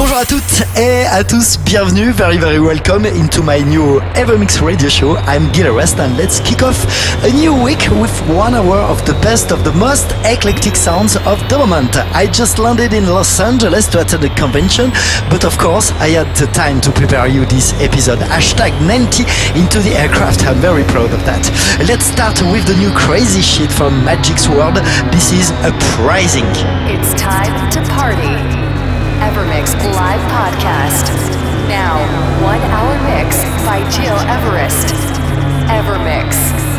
Bonjour à toutes et à tous, bienvenue, very very welcome into my new Evermix radio show. I'm Gil Everest and let's kick off a new week with one hour of the best of the most eclectic sounds of the moment. I just landed in Los Angeles to attend a convention, but of course I had the time to prepare you this episode. Hashtag 90 into the aircraft, I'm very proud of that. Let's start with the new crazy shit from Magic's World. This is Uprising. It's time to party. Evermix live podcast. Now, one hour mix by Gil Everest. Evermix.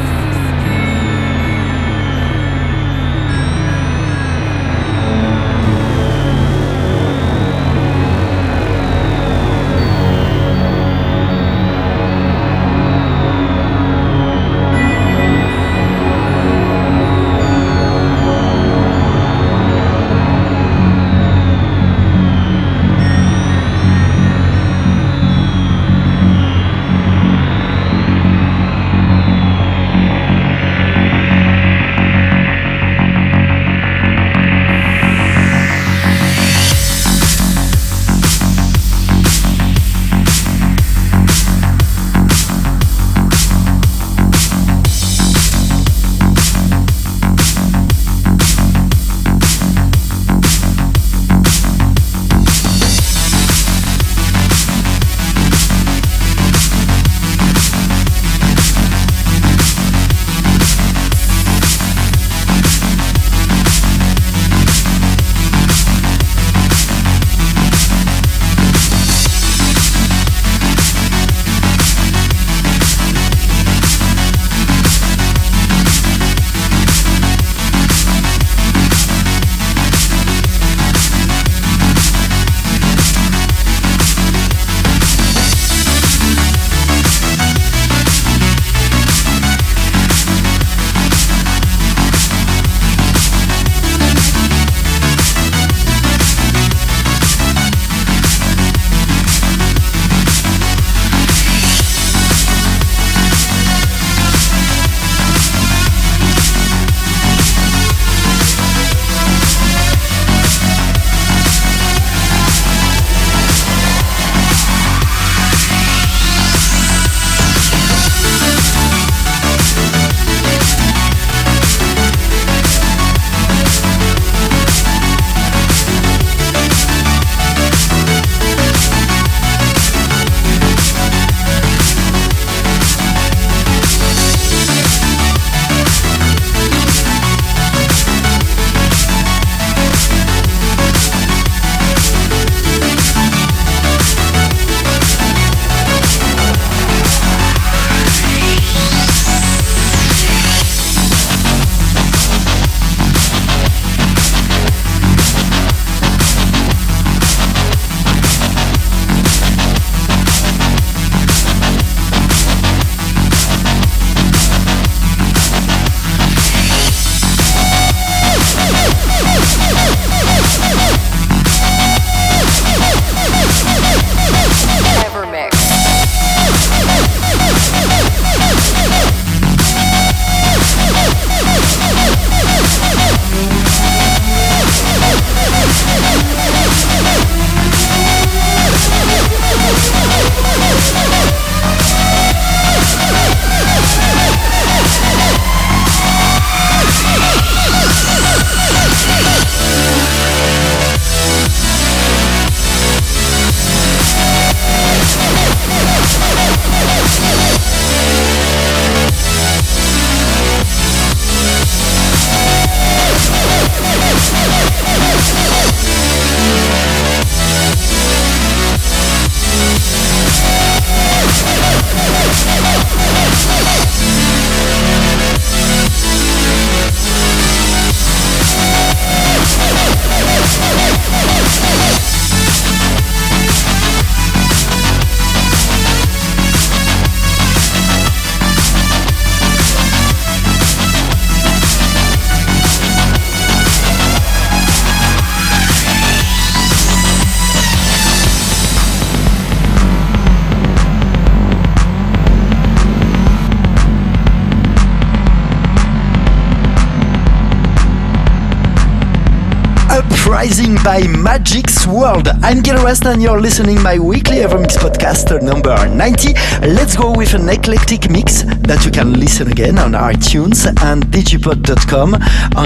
By Magic's World. I'm Gil Everest and you're listening my weekly Evermix podcast uh, number 90. Let's go with an eclectic mix that you can listen again on iTunes and digipod.com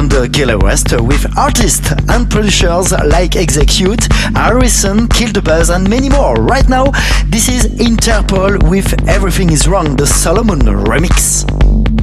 the Gil Everest with artists and producers like Execute, Harrison, Kill the Buzz and many more. Right now, this is Interpol with Everything is Wrong, the Solomun remix.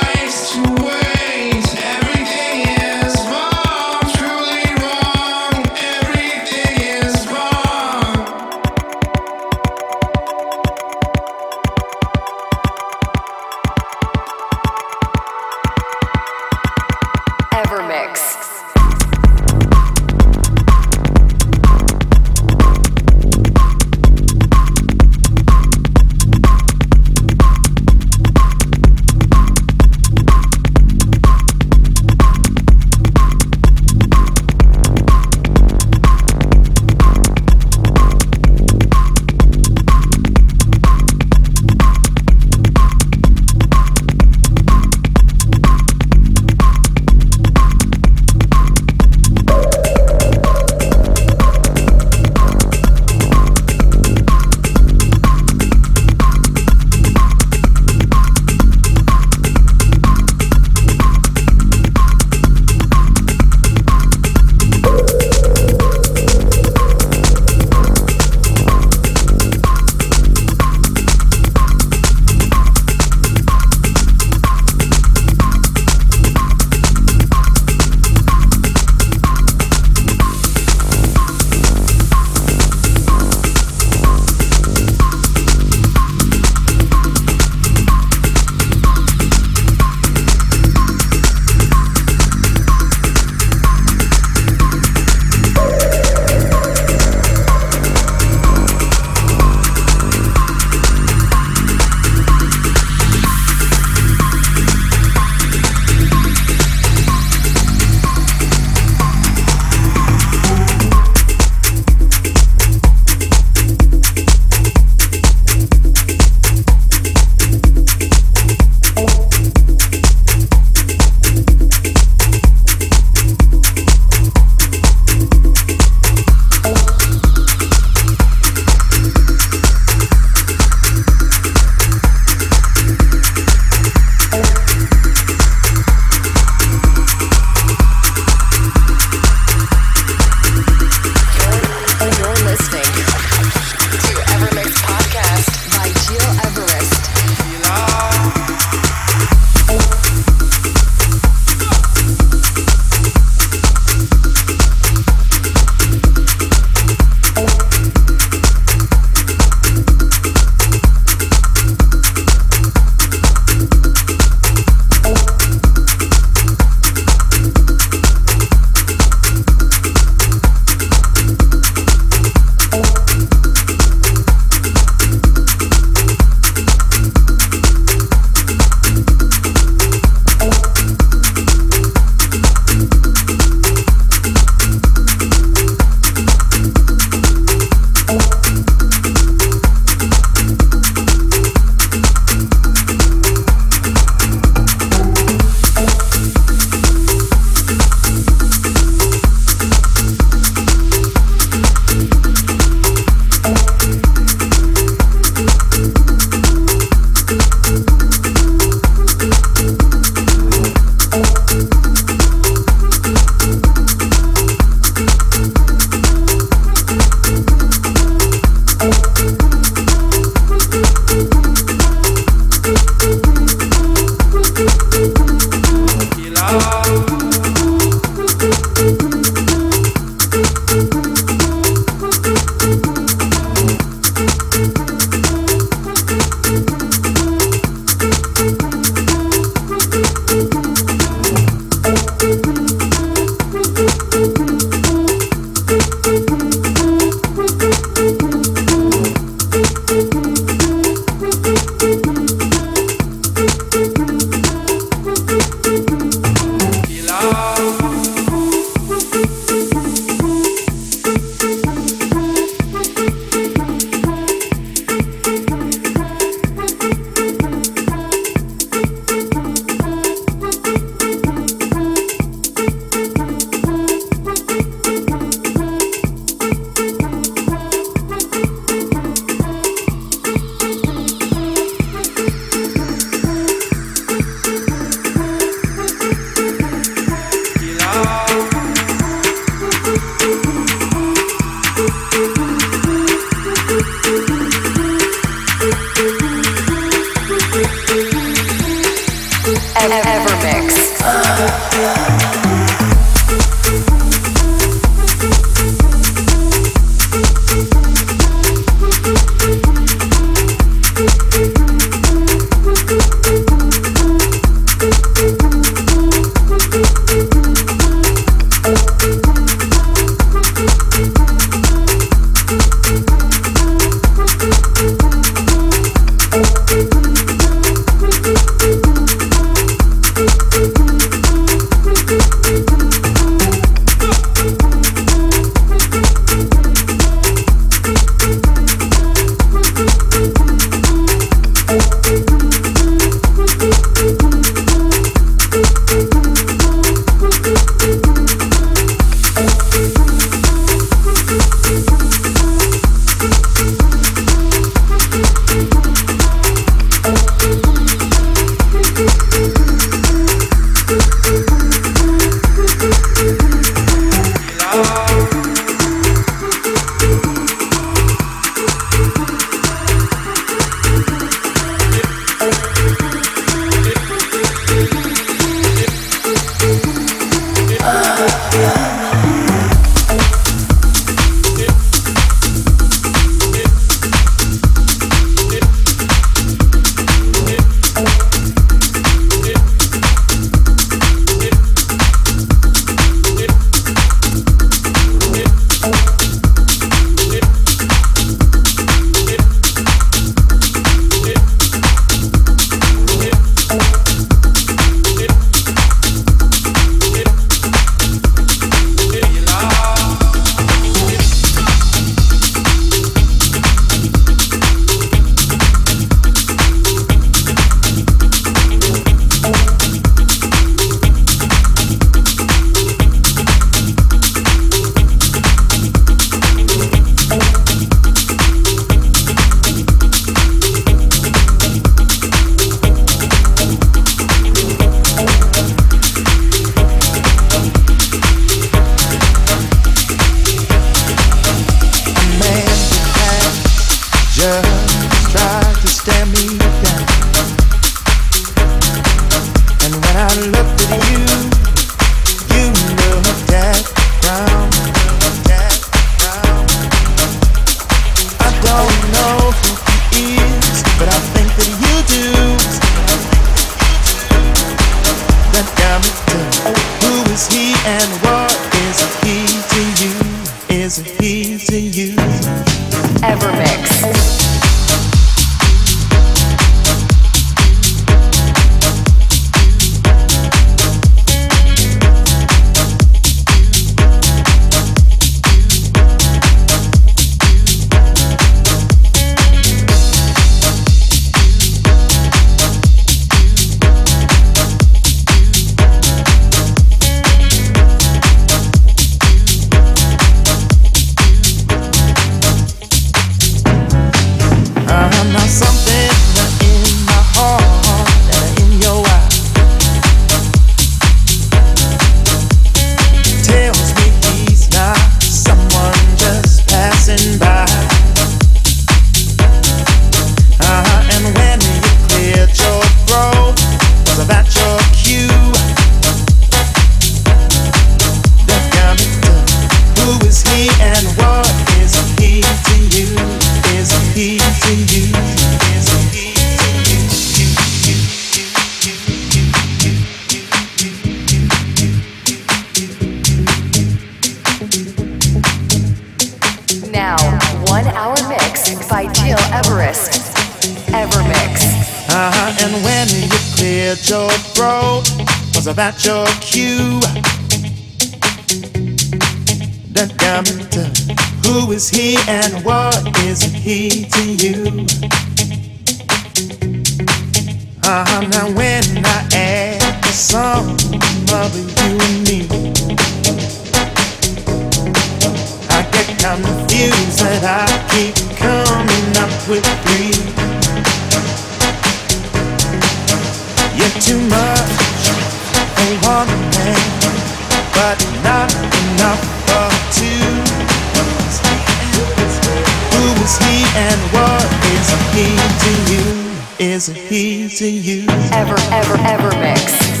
what is he to you? Is he to you? Ever, ever, ever mix.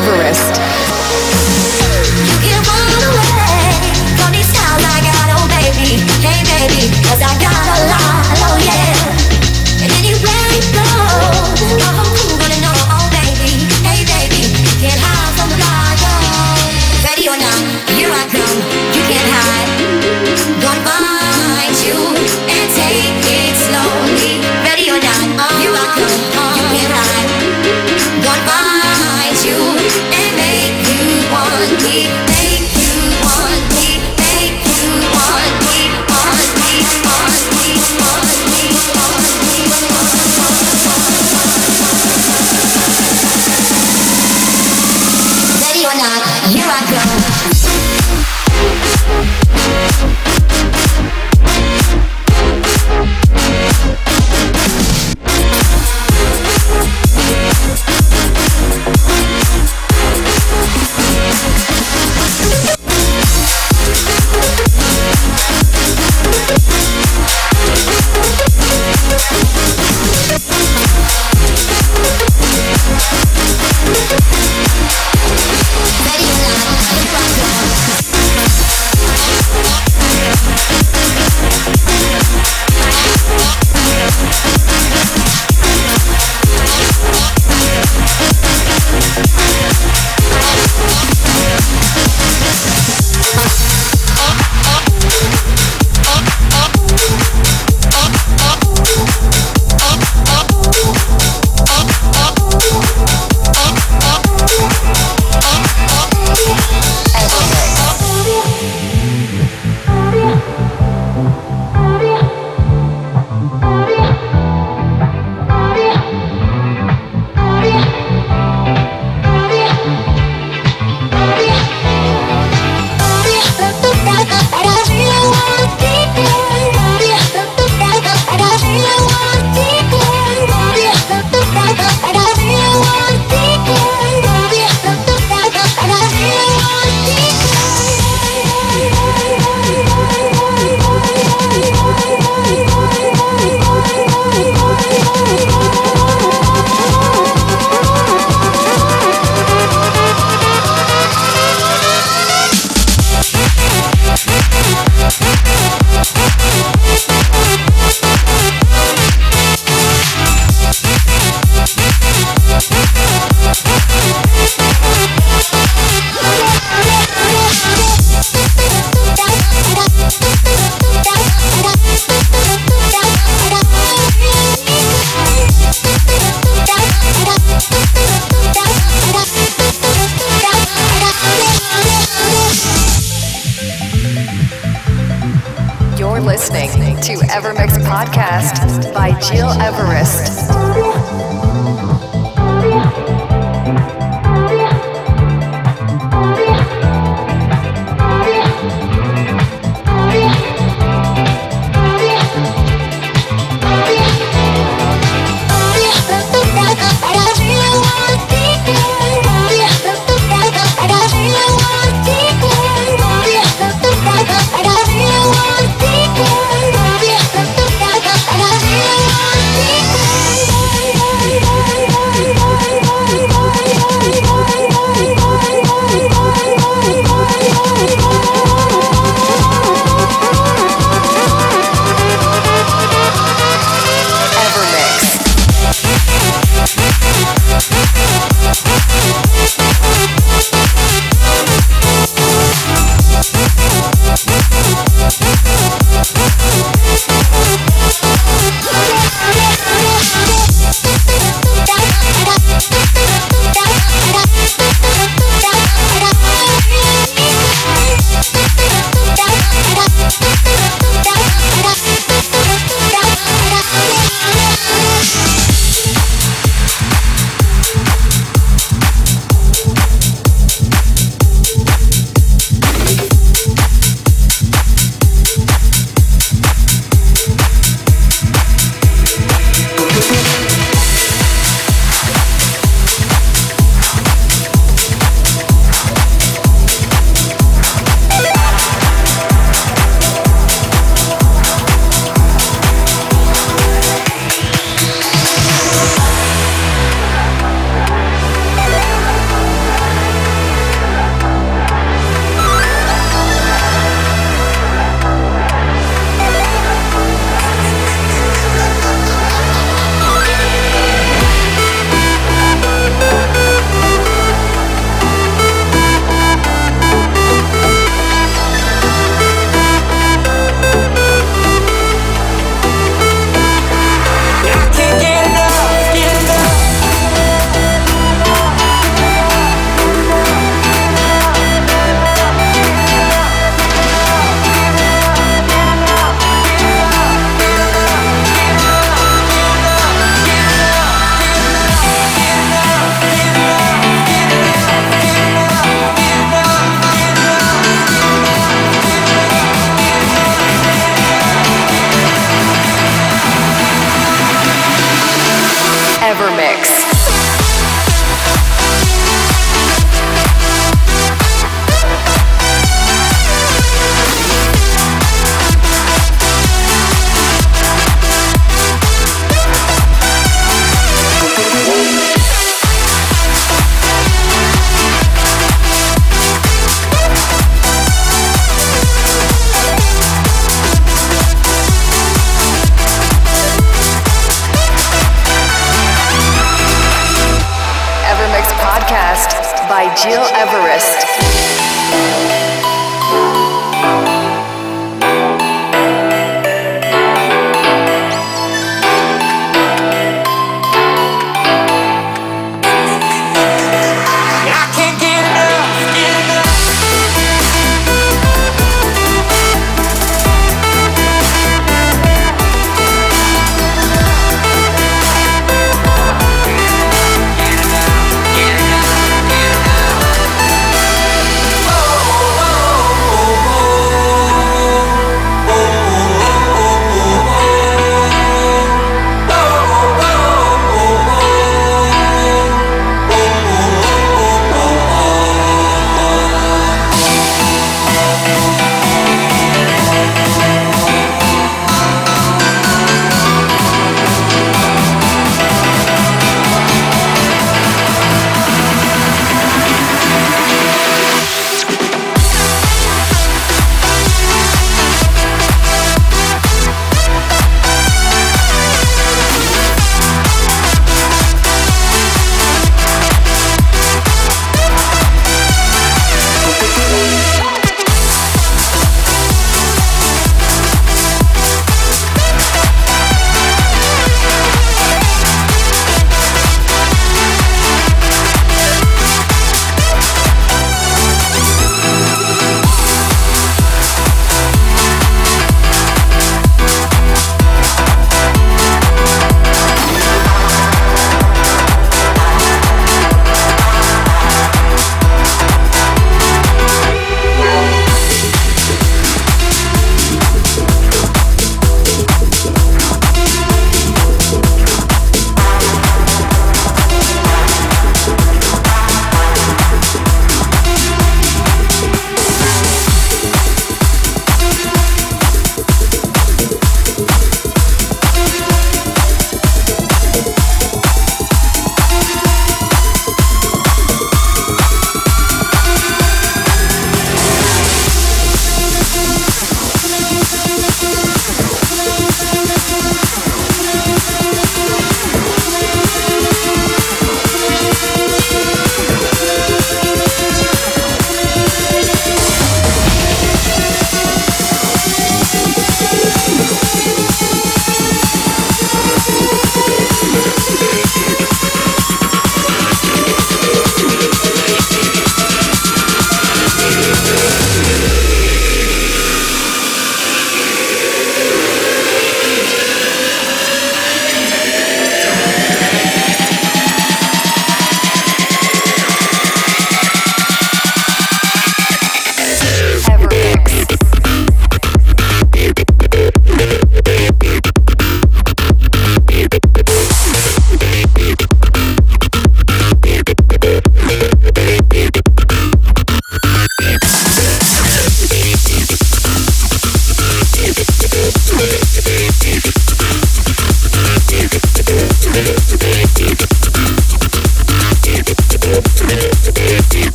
Please.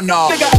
no, no.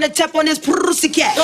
gonna tap on his pussy cat.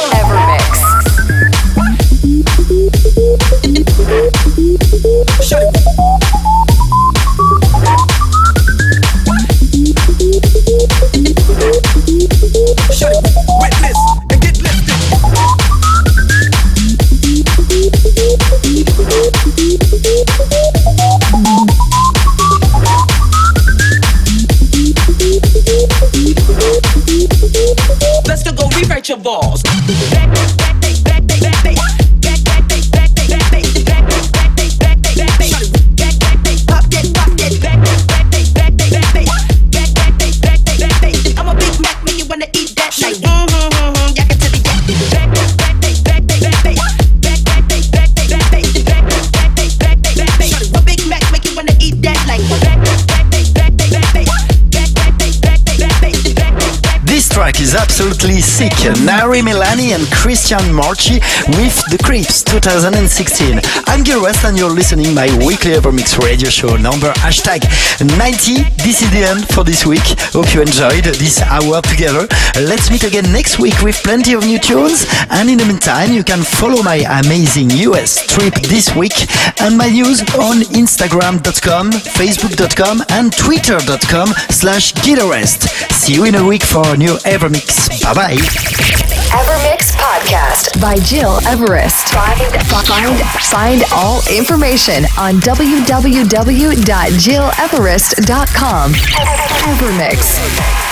absolutely sick. Nari Milani and Christian Marchi with The Creeps 2016. I'm Gil Everest and you're listening my weekly Evermix radio show number hashtag 90. This is the end for this week. Hope you enjoyed this hour together. Let's meet again next week with plenty of new tunes. And in the meantime, you can follow my amazing US trip this week and my news on Instagram.com, Facebook.com and Twitter.com slash Gil See you in a week for a new Evermix. Bye bye. Evermix Podcast by Gil Everest. Find, find, find all information on www.gileverest.com. Evermix.